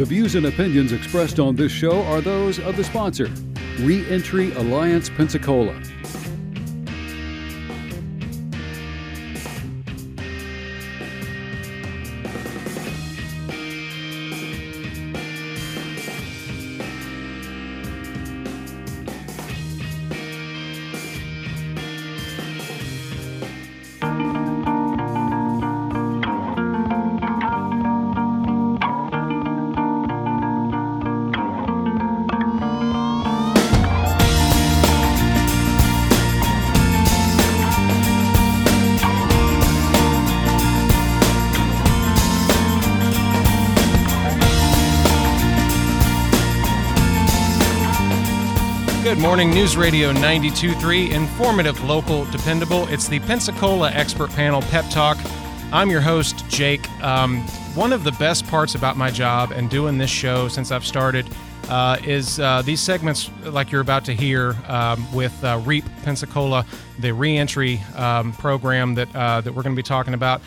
The views and opinions expressed on this show are those of the sponsor, Reentry Alliance Pensacola. Good morning, News Radio 92.3, informative, local, dependable. It's the Pensacola Expert Panel Pep Talk. I'm your host, Jake. Um, one of the best parts about my job and doing this show since I've started uh, is uh, these segments, like you're about to hear, um, with uh, REAP Pensacola, the reentry um, program that uh, that we're going to be talking about.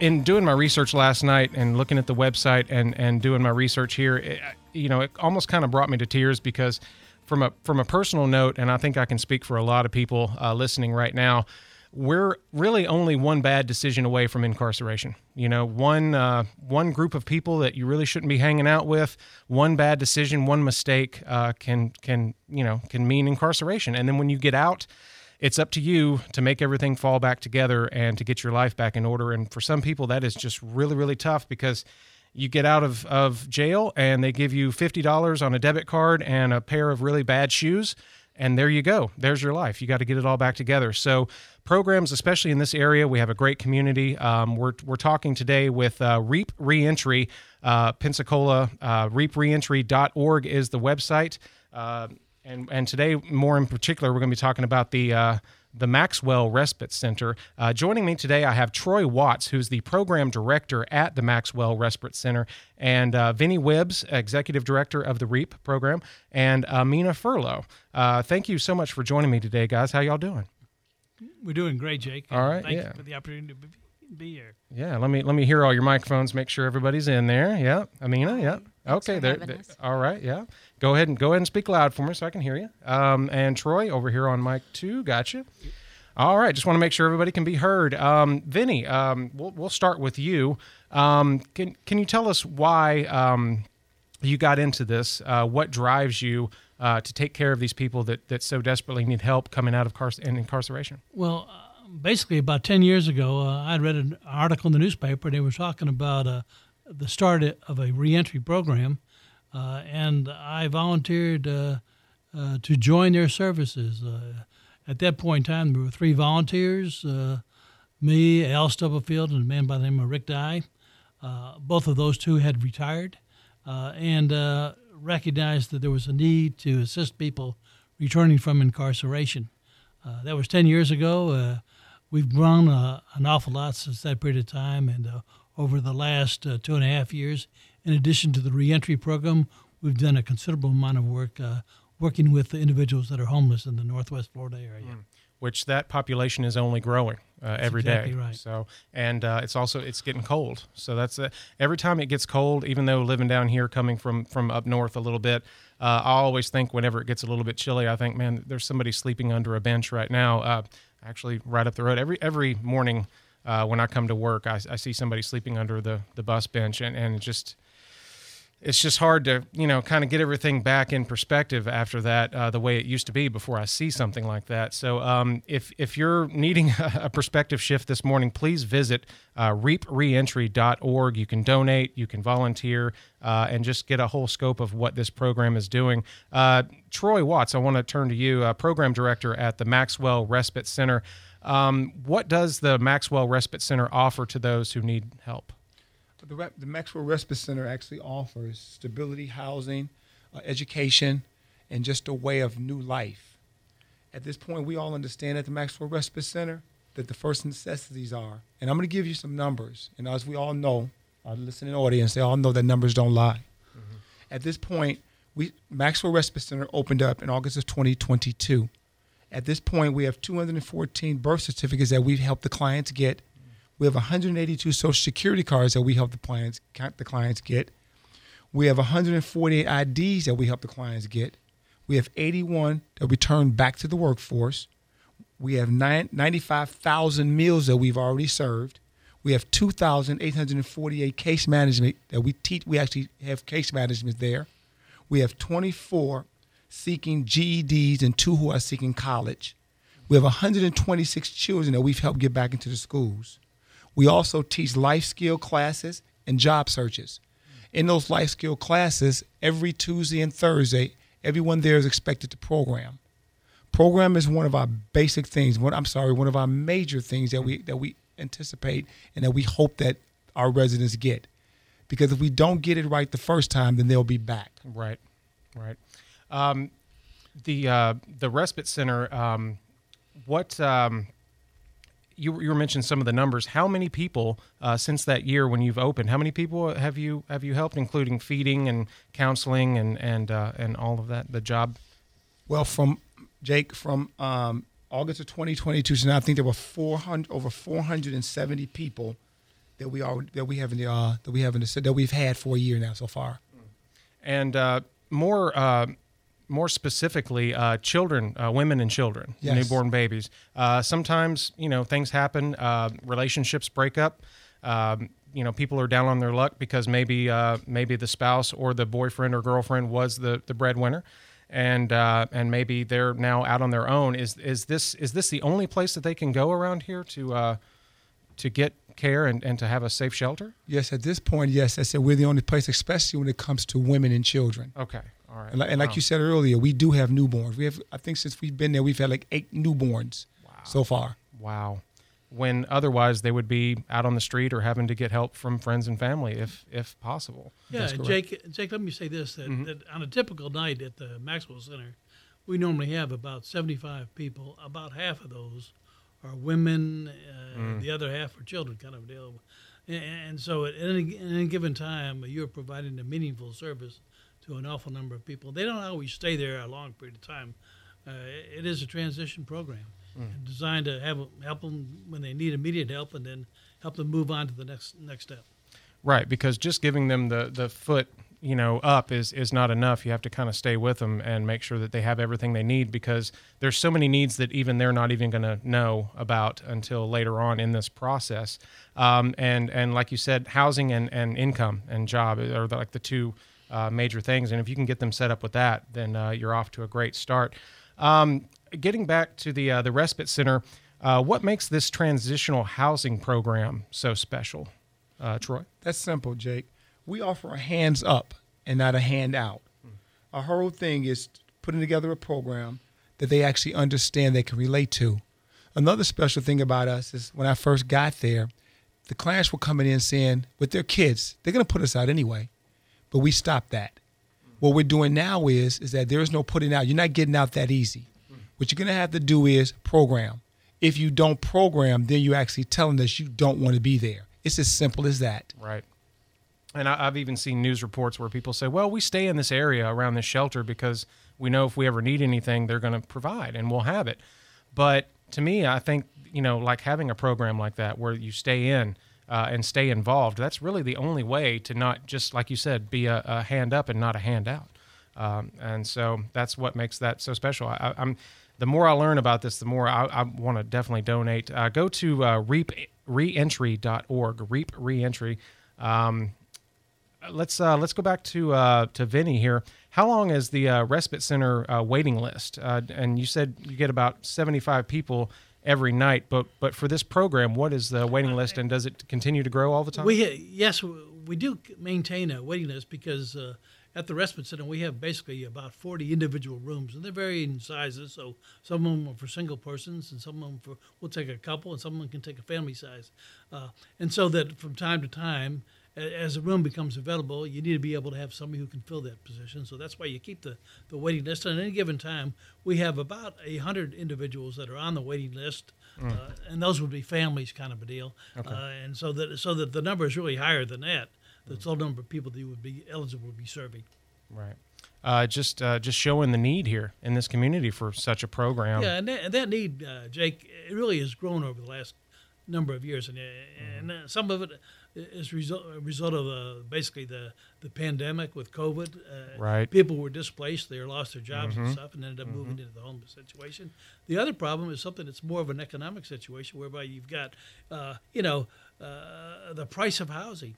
In doing my research last night and looking at the website and and doing my research here, it, you know, it almost kind of brought me to tears because from a from a personal note, and I think I can speak for a lot of people uh, listening right now. We're really only one bad decision away from incarceration. You know, one uh, one group of people that you really shouldn't be hanging out with. One bad decision, one mistake uh, can can you know can mean incarceration. And then when you get out, it's up to you to make everything fall back together and to get your life back in order. And for some people, that is just really really tough because you get out of, of jail and they give you $50 on a debit card and a pair of really bad shoes. And there you go. There's your life. You got to get it all back together. So programs especially in this area we have a great community. Um, we're, we're talking today with uh, reap reentry uh, pensacola uh, reapreentry.org is the website. Uh, and, and today more in particular we're going to be talking about the uh, the Maxwell Respite Center. Uh, joining me today, I have Troy Watts, who's the program director at the Maxwell Respite Center, and uh, Vinnie Whibbs, executive director of the REAP program, and Ameena Furlow. Uh, thank you so much for joining me today, guys. How y'all doing? We're doing great, Jake. All right, Thank yeah. you for the opportunity to be, be here. Yeah, let me let me hear all your microphones. Make sure everybody's in there. Yeah, Ameena. Yeah. Okay. There. there- all right. Yeah. Go ahead and go ahead and speak loud for me so I can hear you. Um, and Troy over here on mic two. Gotcha. All right. Just want to make sure everybody can be heard. Um, Vinnie, um, we'll we'll start with you. Um, can can you tell us why um, you got into this? Uh, what drives you uh, to take care of these people that that so desperately need help coming out of car- in incarceration? Well, uh, basically, about 10 years ago, uh, I read an article in the newspaper. And they were talking about uh, the start of a reentry program, uh, and I volunteered uh, uh, to join their services. Uh, at that point in time, there were three volunteers uh, me, Al Stubblefield, and a man by the name of Rick Dye. Both of those two had retired and recognized that there was a need to assist people returning from incarceration. That was 10 years ago. We've grown uh, an awful lot since that period of time, and uh, over the last uh, two and a half years, in addition to the reentry program, we've done a considerable amount of work uh, working with the individuals that are homeless in the Northwest Florida area. which that population is only growing uh, every day. exactly right. So, and uh, it's also it's getting cold. So that's uh, every time it gets cold. Even though living down here, coming from from up north a little bit, uh, I always think whenever it gets a little bit chilly, I think, man, there's somebody sleeping under a bench right now. Uh, actually, right up the road. Every every morning uh, when I come to work, I, I see somebody sleeping under the the bus bench, and and just it's just hard to you know kind of get everything back in perspective after that uh, the way it used to be before I see something like that. So um, if if you're needing a perspective shift this morning, please visit uh, reapreentry.org. You can donate, you can volunteer, uh, and just get a whole scope of what this program is doing. Uh, Troy Watts, I want to turn to you, uh, program director at the Maxwell Respite Center. Um, what does the Maxwell Respite Center offer to those who need help? The, the Maxwell Respite Center actually offers stability, housing, uh, education, and just a way of new life. At this point, we all understand at the Maxwell Respite Center that the first necessities are, and I'm going to give you some numbers. And as we all know, our listening audience, they all know that numbers don't lie. At this point, we Maxwell Respite Center opened up in August of 2022. At this point, we have 214 birth certificates that we've helped the clients get. We have 182 Social Security cards that we help the clients the clients get. We have 148 IDs that we help the clients get. We have 81 that we return back to the workforce. We have nine, 95,000 meals that we've already served. We have 2,848 case management that we teach. We actually have case management there. We have 24 seeking GEDs and two who are seeking college. We have 126 children that we've helped get back into the schools. We also teach life skill classes and job searches. In those life skill classes, every Tuesday and Thursday, everyone there is expected to program. Program is one of our basic things. One, I'm sorry, one of our major things that we that we anticipate and that we hope that our residents get. Because if we don't get it right the first time, then they'll be back. Right, right. Um, the uh, the respite center. Um, what um, you you were mentioning some of the numbers. How many people uh, since that year when you've opened? How many people have you have you helped, including feeding and counseling and and uh, and all of that? The job. Well, from Jake, from um, August of 2022 to now, I think there were 400 over 470 people that we are that we have in the uh, that we have in the that we've had for a year now so far. And uh, more uh, more specifically, uh, children, uh, women and children, Yes. newborn babies. Uh, sometimes, you know, things happen. Uh, relationships break up. Um, you know, people are down on their luck because maybe uh, maybe the spouse or the boyfriend or girlfriend was the the breadwinner, and uh, and maybe they're now out on their own. Is is this is this the only place that they can go around here to uh, to get care and, and to have a safe shelter? Yes, at this point, yes, I said we're the only place, especially when it comes to women and children. Okay, all right. And like, and like you said earlier, we do have newborns. We have, I think, since we've been there, we've had like eight newborns so far. Wow. When otherwise they would be out on the street or having to get help from friends and family if if possible. Yeah, Jake. Jake, let me say this: that, Mm-hmm. that on a typical night at the Maxwell Center, we normally have about seventy-five people. About half of those are women. Uh, Mm. The other half are children, kind of deal. And, and so, at any, at any given time, you're providing a meaningful service to an awful number of people. They don't always stay there a long period of time. Uh, it is a transition program Mm. designed to have help them when they need immediate help, and then help them move on to the next next step. Right, because just giving them the the foot, you know, up is is not enough. You have to kind of stay with them and make sure that they have everything they need because there's so many needs that even they're not even going to know about until later on in this process. Um, and and like you said, housing and, and income and job are like the two uh, major things. And if you can get them set up with that, then uh, you're off to a great start. Um, getting back to the uh, the respite center, uh, what makes this transitional housing program so special, uh, Troy? That's simple, Jake. We offer a hands up and not a hand out. Our whole thing is putting together a program that they actually understand they can relate to. Another special thing about us is when I first got there, the clients were coming in saying, with their kids, they're going to put us out anyway. But we stopped that. What we're doing now is is that there is no putting out. You're not getting out that easy. What you're to have to do is program. If you don't program, then you're actually telling us you don't want to be there. It's as simple as that. Right. And I, I've even seen news reports where people say, well, we stay in this area around this shelter because we know if we ever need anything, they're going to provide and we'll have it. But to me, I think, you know, like having a program like that where you stay in uh, and stay involved, that's really the only way to not just, like you said, be a, a hand up and not a hand out. Um, and so that's what makes that so special. I, I'm the more I learn about this, the more I, I want to definitely donate. Uh, go to uh, reap reentry.org, reap reentry. Um, let's uh, let's go back to uh, to Vinnie here. How long is the uh, respite center uh, waiting list? Uh, and you said you get about seventy five people every night, but but for this program, what is the waiting list, and does it continue to grow all the time? We yes, we do maintain a waiting list because uh, at the respite center we have basically about 40 individual rooms, and they're varying sizes. So some of them are for single persons, and some of them for we'll take a couple, and some of them can take a family size. Uh, and so that from time to time, as a room becomes available, you need to be able to have somebody who can fill that position. So that's why you keep the, the waiting list. And at any given time, we have about a hundred individuals that are on the waiting list, uh, and those would be families kind of a deal. Uh, and so that so that the number is really higher than that. The total number of people that you would be eligible to be serving. right. Uh, just uh, just showing the need here in this community for such a program. Yeah, and that, and that need, uh, Jake, it really has grown over the last number of years, and, and uh, some of it, as a result, result of uh, basically the, the pandemic with COVID. Uh, Right. People were displaced; they lost their jobs and stuff, and ended up moving into the homeless situation. The other problem is something that's more of an economic situation, whereby you've got, uh, you know, uh, the price of housing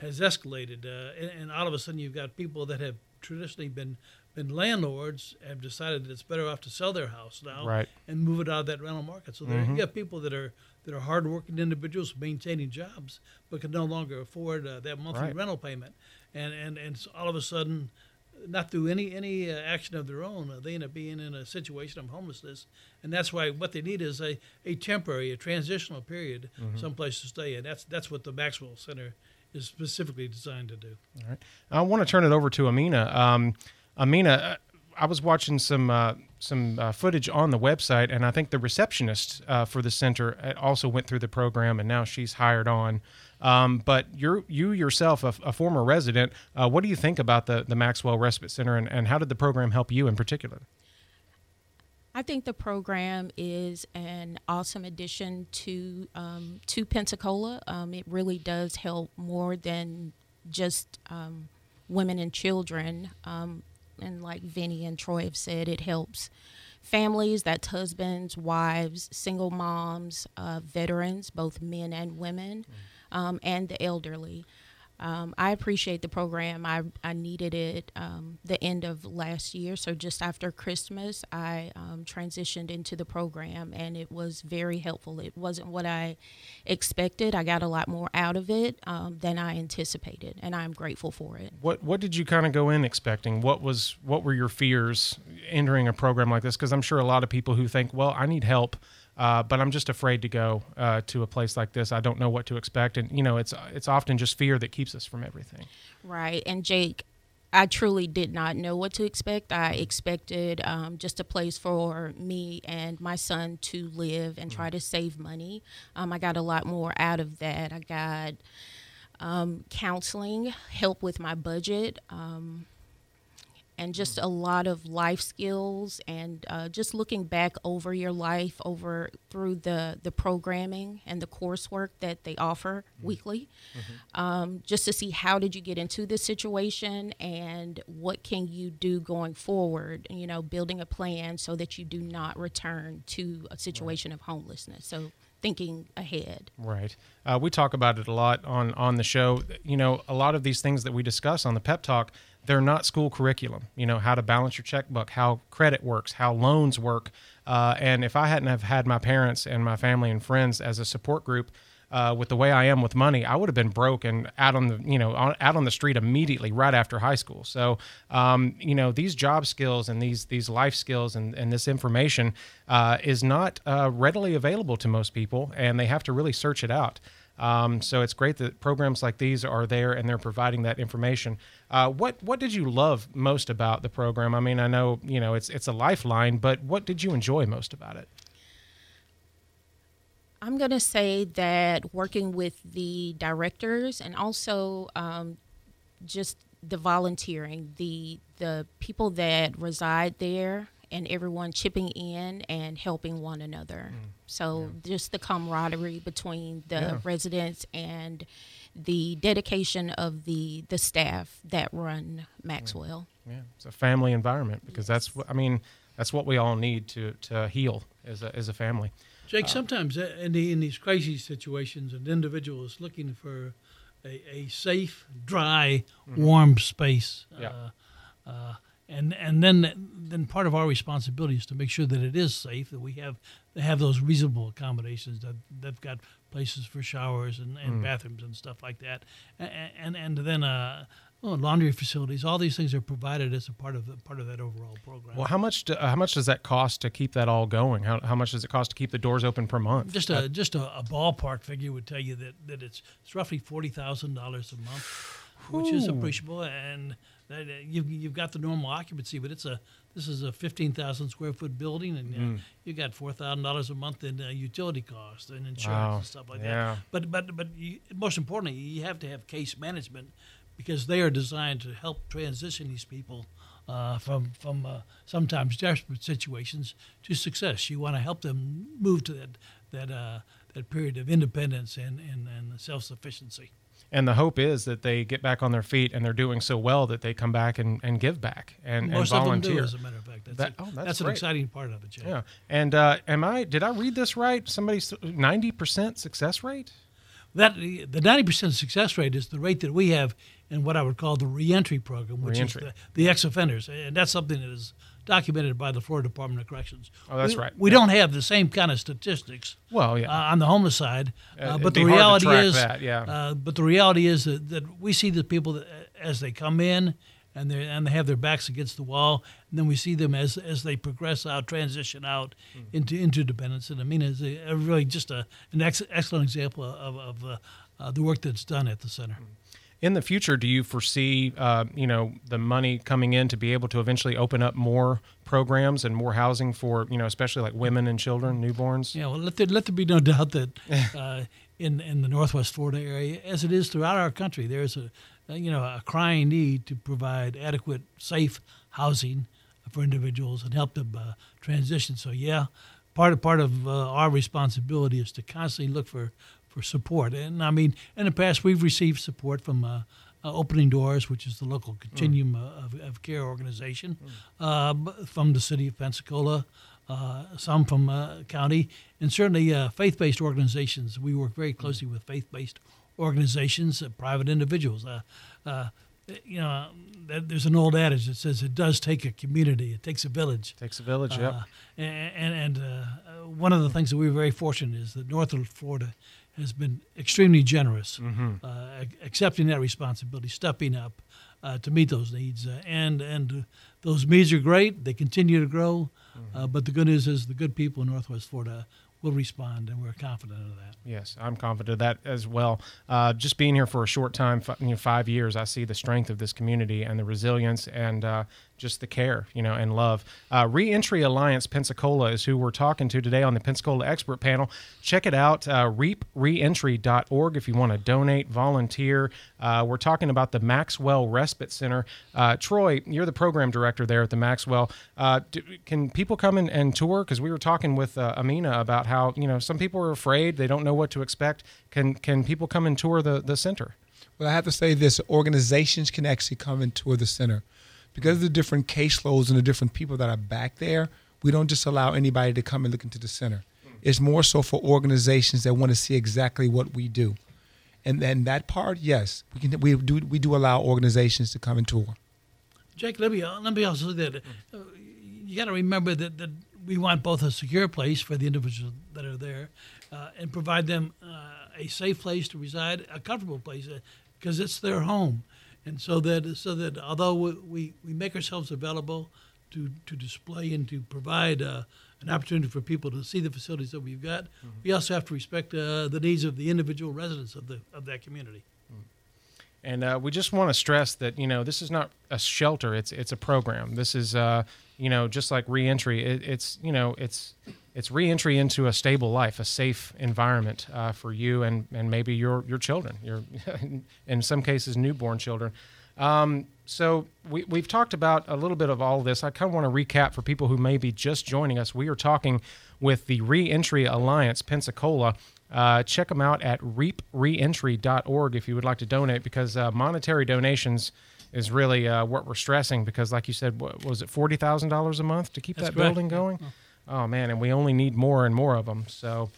has escalated, uh, and, and all of a sudden you've got people that have traditionally been been landlords have decided that it's better off to sell their house now Right. and move it out of that rental market. So there you have people that are that are hardworking individuals maintaining jobs, but can no longer afford uh, that monthly Right. rental payment, and and and so all of a sudden, not through any any uh, action of their own, uh, they end up being in a situation of homelessness, and that's why what they need is a, a temporary, a transitional period, someplace to stay, and that's that's what the Maxwell Center is specifically designed to do. All right. I want to turn it over to Ameena. Um, Ameena, uh, I was watching some uh, some uh, footage on the website, and I think the receptionist uh, for the center uh, also went through the program, and now she's hired on. Um, but you're you yourself, a, a former resident, uh, what do you think about the the Maxwell Respite Center, and, and how did the program help you in particular? I think the program is an awesome addition to um, to Pensacola. Um, it really does help more than just um, women and children. Um, and like Vinnie and Troy have said, it helps families that's husbands, wives, single moms, uh, veterans, both men and women, um, and the elderly. Um, I appreciate the program. I, I needed it um, the end of last year. So just after Christmas, I um, transitioned into the program and it was very helpful. It wasn't what I expected. I got a lot more out of it um, than I anticipated, and I'm grateful for it. What what did you kind of go in expecting? What was what were your fears entering a program like this? Because I'm sure a lot of people who think, well, I need help, uh, but I'm just afraid to go uh, to a place like this. I don't know what to expect, and you know, it's it's often just fear that keeps us from everything. Right. And Jake, I truly did not know what to expect. I expected um, just a place for me and my son to live and try to save money. Um, I got a lot more out of that. I got um, counseling, help with my budget. And just a lot of life skills and uh, just looking back over your life over through the the programming and the coursework that they offer weekly um, just to see how did you get into this situation and what can you do going forward you know building a plan so that you do not return to a situation of homelessness so thinking ahead. Right. Uh, we talk about it a lot on on the show. You know, a lot of these things that we discuss on the Pep Talk, they're not school curriculum. You know, how to balance your checkbook, how credit works, how loans work. Uh, and if I hadn't have had my parents and my family and friends as a support group. Uh, with the way I am with money, I would have been broke and out on the you know on, out on the street immediately right after high school. So um, you know these job skills and these these life skills and, and this information uh, is not uh, readily available to most people, and they have to really search it out. Um, so it's great that programs like these are there and they're providing that information. Uh, what what did you love most about the program? I mean, I know you know it's it's a lifeline, but what did you enjoy most about it? I'm going to say that working with the directors and also um, just the volunteering, the the people that reside there, and everyone chipping in and helping one another. So just the camaraderie between the Yeah. residents and the dedication of the the staff that run Maxwell. Yeah, it's a family environment because that's what I mean. That's what we all need to to heal as a as a family. Jake, sometimes uh, in, the, in these crazy situations, an individual is looking for a, a safe, dry, warm space. Yeah. Uh, uh, and and then then part of our responsibility is to make sure that it is safe, that we have they have those reasonable accommodations, that they've got places for showers and, and bathrooms and stuff like that, and and, and then uh, oh, laundry facilities. All these things are provided as a part of the, part of that overall program. Well, how much do, uh, how much does that cost to keep that all going? How, how much does it cost to keep the doors open per month? Just a just a, a ballpark figure would tell you that, that it's it's roughly forty thousand dollars a month, which is appreciable, and you've you've got the normal occupancy, but it's a this is a fifteen thousand square foot building, and Mm. uh, you got four thousand dollars a month in uh, utility costs and insurance Wow. and stuff like Yeah. that. But but but you, most importantly, you have to have case management because they are designed to help transition these people. Uh, from from uh, sometimes desperate situations to success, you want to help them move to that that uh, that period of independence and and, and self sufficiency. And the hope is that they get back on their feet and they're doing so well that they come back and, and give back and, Most and of them volunteer. do, as a matter of fact. That's, That- it. oh, that's that's an exciting part of it, Jay. Yeah, and uh, am I? Did I read this right? Somebody's ninety percent success rate. That the ninety percent success rate is the rate that we have in what I would call the reentry program, which Reentry. is the, the ex-offenders, and that's something that is documented by the Florida Department of Corrections. Oh, that's we, right. We Yeah. don't have the same kind of statistics Well, yeah. uh, on the homeless side, Uh, uh, but the reality is, that, yeah. uh, but the reality is that, that we see the people that, as they come in and they and they have their backs against the wall, and then we see them as as they progress out, transition out Hmm. into into dependence. And I mean, it's a, really just a, an ex- excellent example of of uh, uh, the work that's done at the center. In the future, do you foresee, uh, you know, the money coming in to be able to eventually open up more programs and more housing for, you know, especially like women and children, newborns? Yeah, well, let there, let there be no doubt that uh, in in the Northwest Florida area, as it is throughout our country, there's a, a you know a crying need to provide adequate, safe housing for individuals and help them uh, transition. So yeah, part of part of uh, our responsibility is to constantly look for for support. And I mean, in the past, we've received support from. Uh, uh, Opening Doors, which is the local continuum uh, of, of care organization, uh, from the city of Pensacola, uh, some from uh, county, and certainly uh, faith-based organizations. We work very closely with faith-based organizations, uh, private individuals. Uh, uh, you know, there's an old adage that says it does take a community, it takes a village. Takes a village, yep. Uh, and and uh, uh, one of the things that we're very fortunate is that North of Florida has been extremely generous, Mm-hmm. uh, accepting that responsibility, stepping up uh, to meet those needs, uh, and and uh, those needs are great. They continue to grow, Mm-hmm. uh, but the good news is the good people in Northwest Florida will respond, and we're confident of that. Yes, I'm confident of that as well. Uh, just being here for a short time, you know, five years, I see the strength of this community and the resilience and uh, just the care, you know, and love. Uh, Reentry Alliance Pensacola is who we're talking to today on the Pensacola Expert Panel. Check it out, uh, reapreentry.org if you want to donate, volunteer. Uh, we're talking about the Maxwell Respite Center. Uh, Troy, you're the program director there at the Maxwell. Uh, do, can people come in and tour? Because we were talking with uh, Ameena about how you know some people are afraid, they don't know what to expect. Can can people come and tour the the center? Well, I have to say this: organizations can actually come and tour the center because of the different caseloads and the different people that are back there. We don't just allow anybody to come and look into the center. It's more so for organizations that want to see exactly what we do, and then that part, yes, we can. We do. We do allow organizations to come and tour. Jake, let me let me also say that uh, you got to remember that, that we want both a secure place for the individuals that are there, uh, and provide them uh, a safe place to reside, a comfortable place, because it's their home, and so that so that although we, we, make ourselves available to to display and to provide uh, an opportunity for people to see the facilities that we've got, we also have to respect uh, the needs of the individual residents of the of that community. And uh, we just want to stress that you know this is not a shelter; it's it's a program. This is uh, you know just like reentry. It, it's you know it's it's reentry into a stable life, a safe environment uh, for you and and maybe your your children, your in some cases newborn children. Um, so we, we've talked about a little bit of all this. I kind of want to recap for people who may be just joining us. We are talking with the Reentry Alliance Pensacola. Uh, check them out at reapreentry.org if you would like to donate because uh, monetary donations is really uh, what we're stressing because, like you said, what, was it $40,000 a month to keep That's that correct. building going? Oh, man, and we only need more and more of them. So,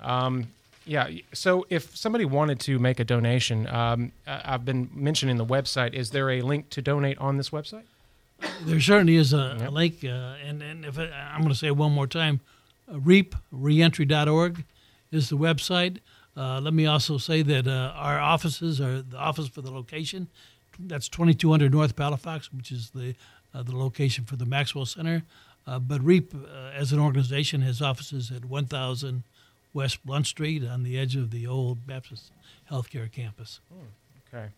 um, yeah. So if somebody wanted to make a donation, um, I've been mentioning the website. Is there a link to donate on this website? There certainly is a, Yep. a link, uh, and, and if I, I'm going to say it one more time, uh, reapreentry.org is the website. Uh, let me also say that uh, our offices are the office for the location. That's 2200 North Palafox, which is the uh, the location for the Maxwell Center. Uh, but REAP, uh, as an organization, has offices at 1000 West Blount Street on the edge of the old Baptist Healthcare campus. Okay.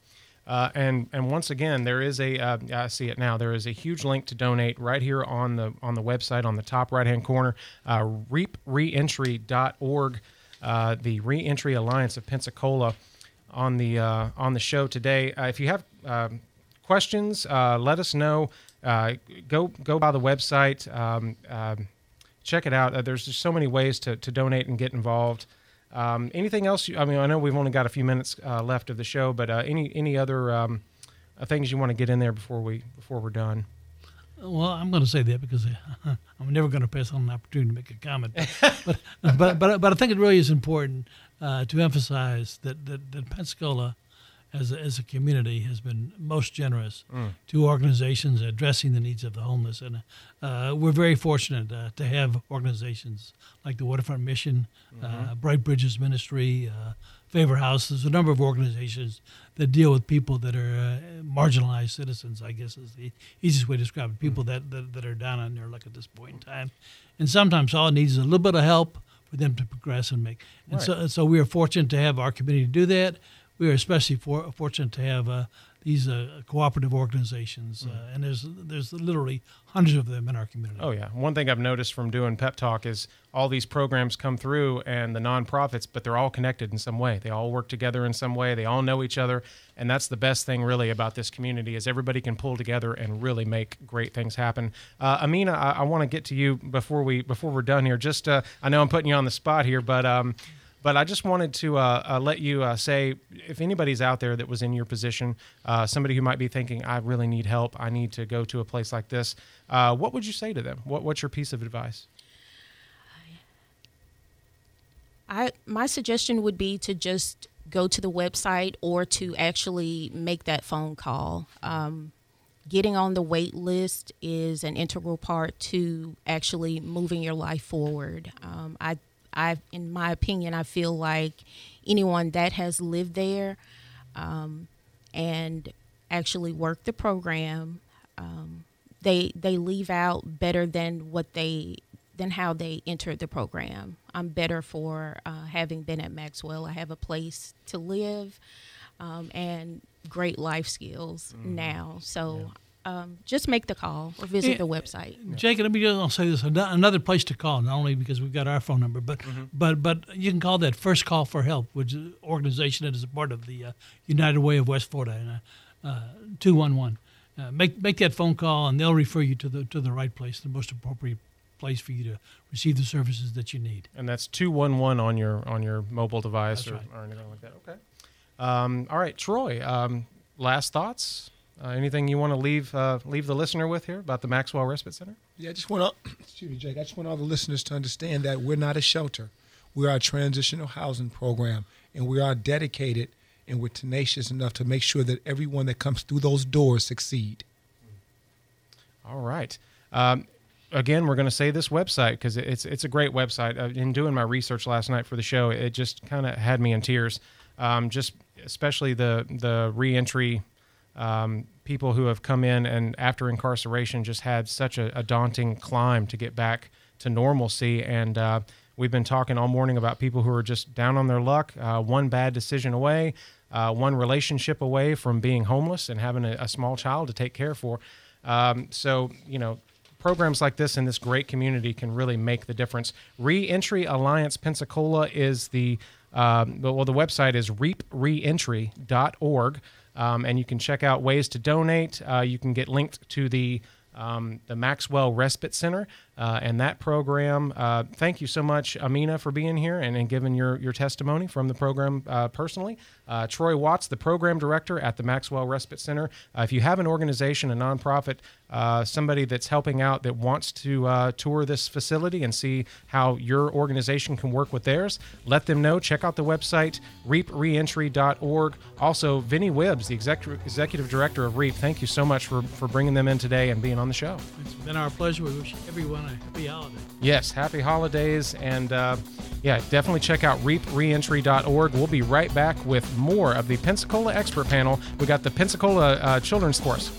Uh, and and once again, there is a uh, I see it now. There is a huge link to donate right here on the on the website on the top right hand corner. Uh, reapreentry.org, uh, the Reentry Alliance of Pensacola, on the uh, on the show today. Uh, if you have um, questions, let us know. Uh, go go by the website. Um, um, check it out. Uh, there's just so many ways to, to donate and get involved. Um, anything else? You, I mean, I know we've only got a few minutes uh, left of the show, but uh, any any other um, uh, things you want to get in there before we before we're done? Well, I'm going to say that because I'm never going to pass on an opportunity to make a comment. But but but, but, but I think it really is important to emphasize that, that, that Pensacola, as a, as a community, has been most generous to organizations addressing the needs of the homeless, and uh, we're very fortunate uh, to have organizations like the Waterfront Mission, uh, Bright Bridges Ministry. Uh, Favor House. There's a number of organizations that deal with people that are uh, marginalized citizens. I guess is the easiest way to describe it. People that, that that are down on their luck at this point in time, and sometimes all it needs is a little bit of help for them to progress and make. And so, so we are fortunate to have our community do that. We are especially for, fortunate to have uh, these uh, cooperative organizations, uh, and there's there's literally hundreds of them in our community. Oh yeah. One thing I've noticed from doing Pep Talk is all these programs come through and the nonprofits, but they're all connected in some way. They all work together in some way. They all know each other, and that's the best thing really about this community is everybody can pull together and really make great things happen. Uh, Ameena, I, I want to get to you before we before we're done here. Just uh, I know I'm putting you on the spot here, but. Um, but I just wanted to uh, uh, let you uh, say if anybody's out there that was in your position, uh, somebody who might be thinking, I really need help, I need to go to a place like this, uh, what would you say to them? What, what's your piece of advice? I my suggestion would be to just go to the website or to actually make that phone call. Um, getting on the wait list is an integral part to actually moving your life forward. Um, I, I, in my opinion, I feel like anyone that has lived there um, and actually worked the program, um, they they leave out better than what they than how they entered the program. I'm better for uh, having been at Maxwell. I have a place to live um, and great life skills now. So um, just make the call or visit Yeah. the website. Jake, let me just I'll say this: ano- another place to call, not only because we've got our phone number, but but but you can call that First Call for Help, which is an organization that is a part of the uh, United Way of West Florida, two one one. Make make that phone call, and they'll refer you to the to the right place, the most appropriate place for you to receive the services that you need. And that's 211 on your on your mobile device or, right. or anything like that. Okay. Um, all right, Troy, um, last thoughts? Uh, anything you want to leave uh, leave the listener with here about the Maxwell Respite Center? Yeah, I just want to, excuse me, Jake. I just want all the listeners to understand that we're not a shelter. We are a transitional housing program, and we are dedicated and we're tenacious enough to make sure that everyone that comes through those doors succeed. All right. Um, again, we're going to say this website because it's it's a great website. Uh, in doing my research last night for the show, it just kind of had me in tears. Um, just especially the the reentry um, people who have come in and after incarceration just had such a, a daunting climb to get back to normalcy. And uh, we've been talking all morning about people who are just down on their luck, uh, one bad decision away, uh, one relationship away from being homeless and having a, a small child to take care for. Um, so, you know, programs like this in this great community can really make the difference. Reentry Alliance Pensacola is the um, well, the website is reapreentry.org, um, and you can check out ways to donate. Uh, you can get linked to the um, the Maxwell Respite Center uh, and that program. Uh, thank you so much, Ameena, for being here and, and giving your, your testimony from the program uh, personally. Uh, Troy Watts, the program director at the Maxwell Respite Center. Uh, if you have an organization, a nonprofit, uh, somebody that's helping out that wants to tour this facility and see how your organization can work with theirs, let them know. Check out the website, reapreentry.org. Also, Vinnie Whibbs, the exec- executive director of REAP, thank you so much for, for bringing them in today and being on the show. It's been our pleasure. We wish everyone a happy holiday. Yes, happy holidays. And uh, yeah, definitely check out reapreentry.org. We'll be right back with more of the Pensacola Expert Panel. We got the Pensacola uh, Children's Chorus.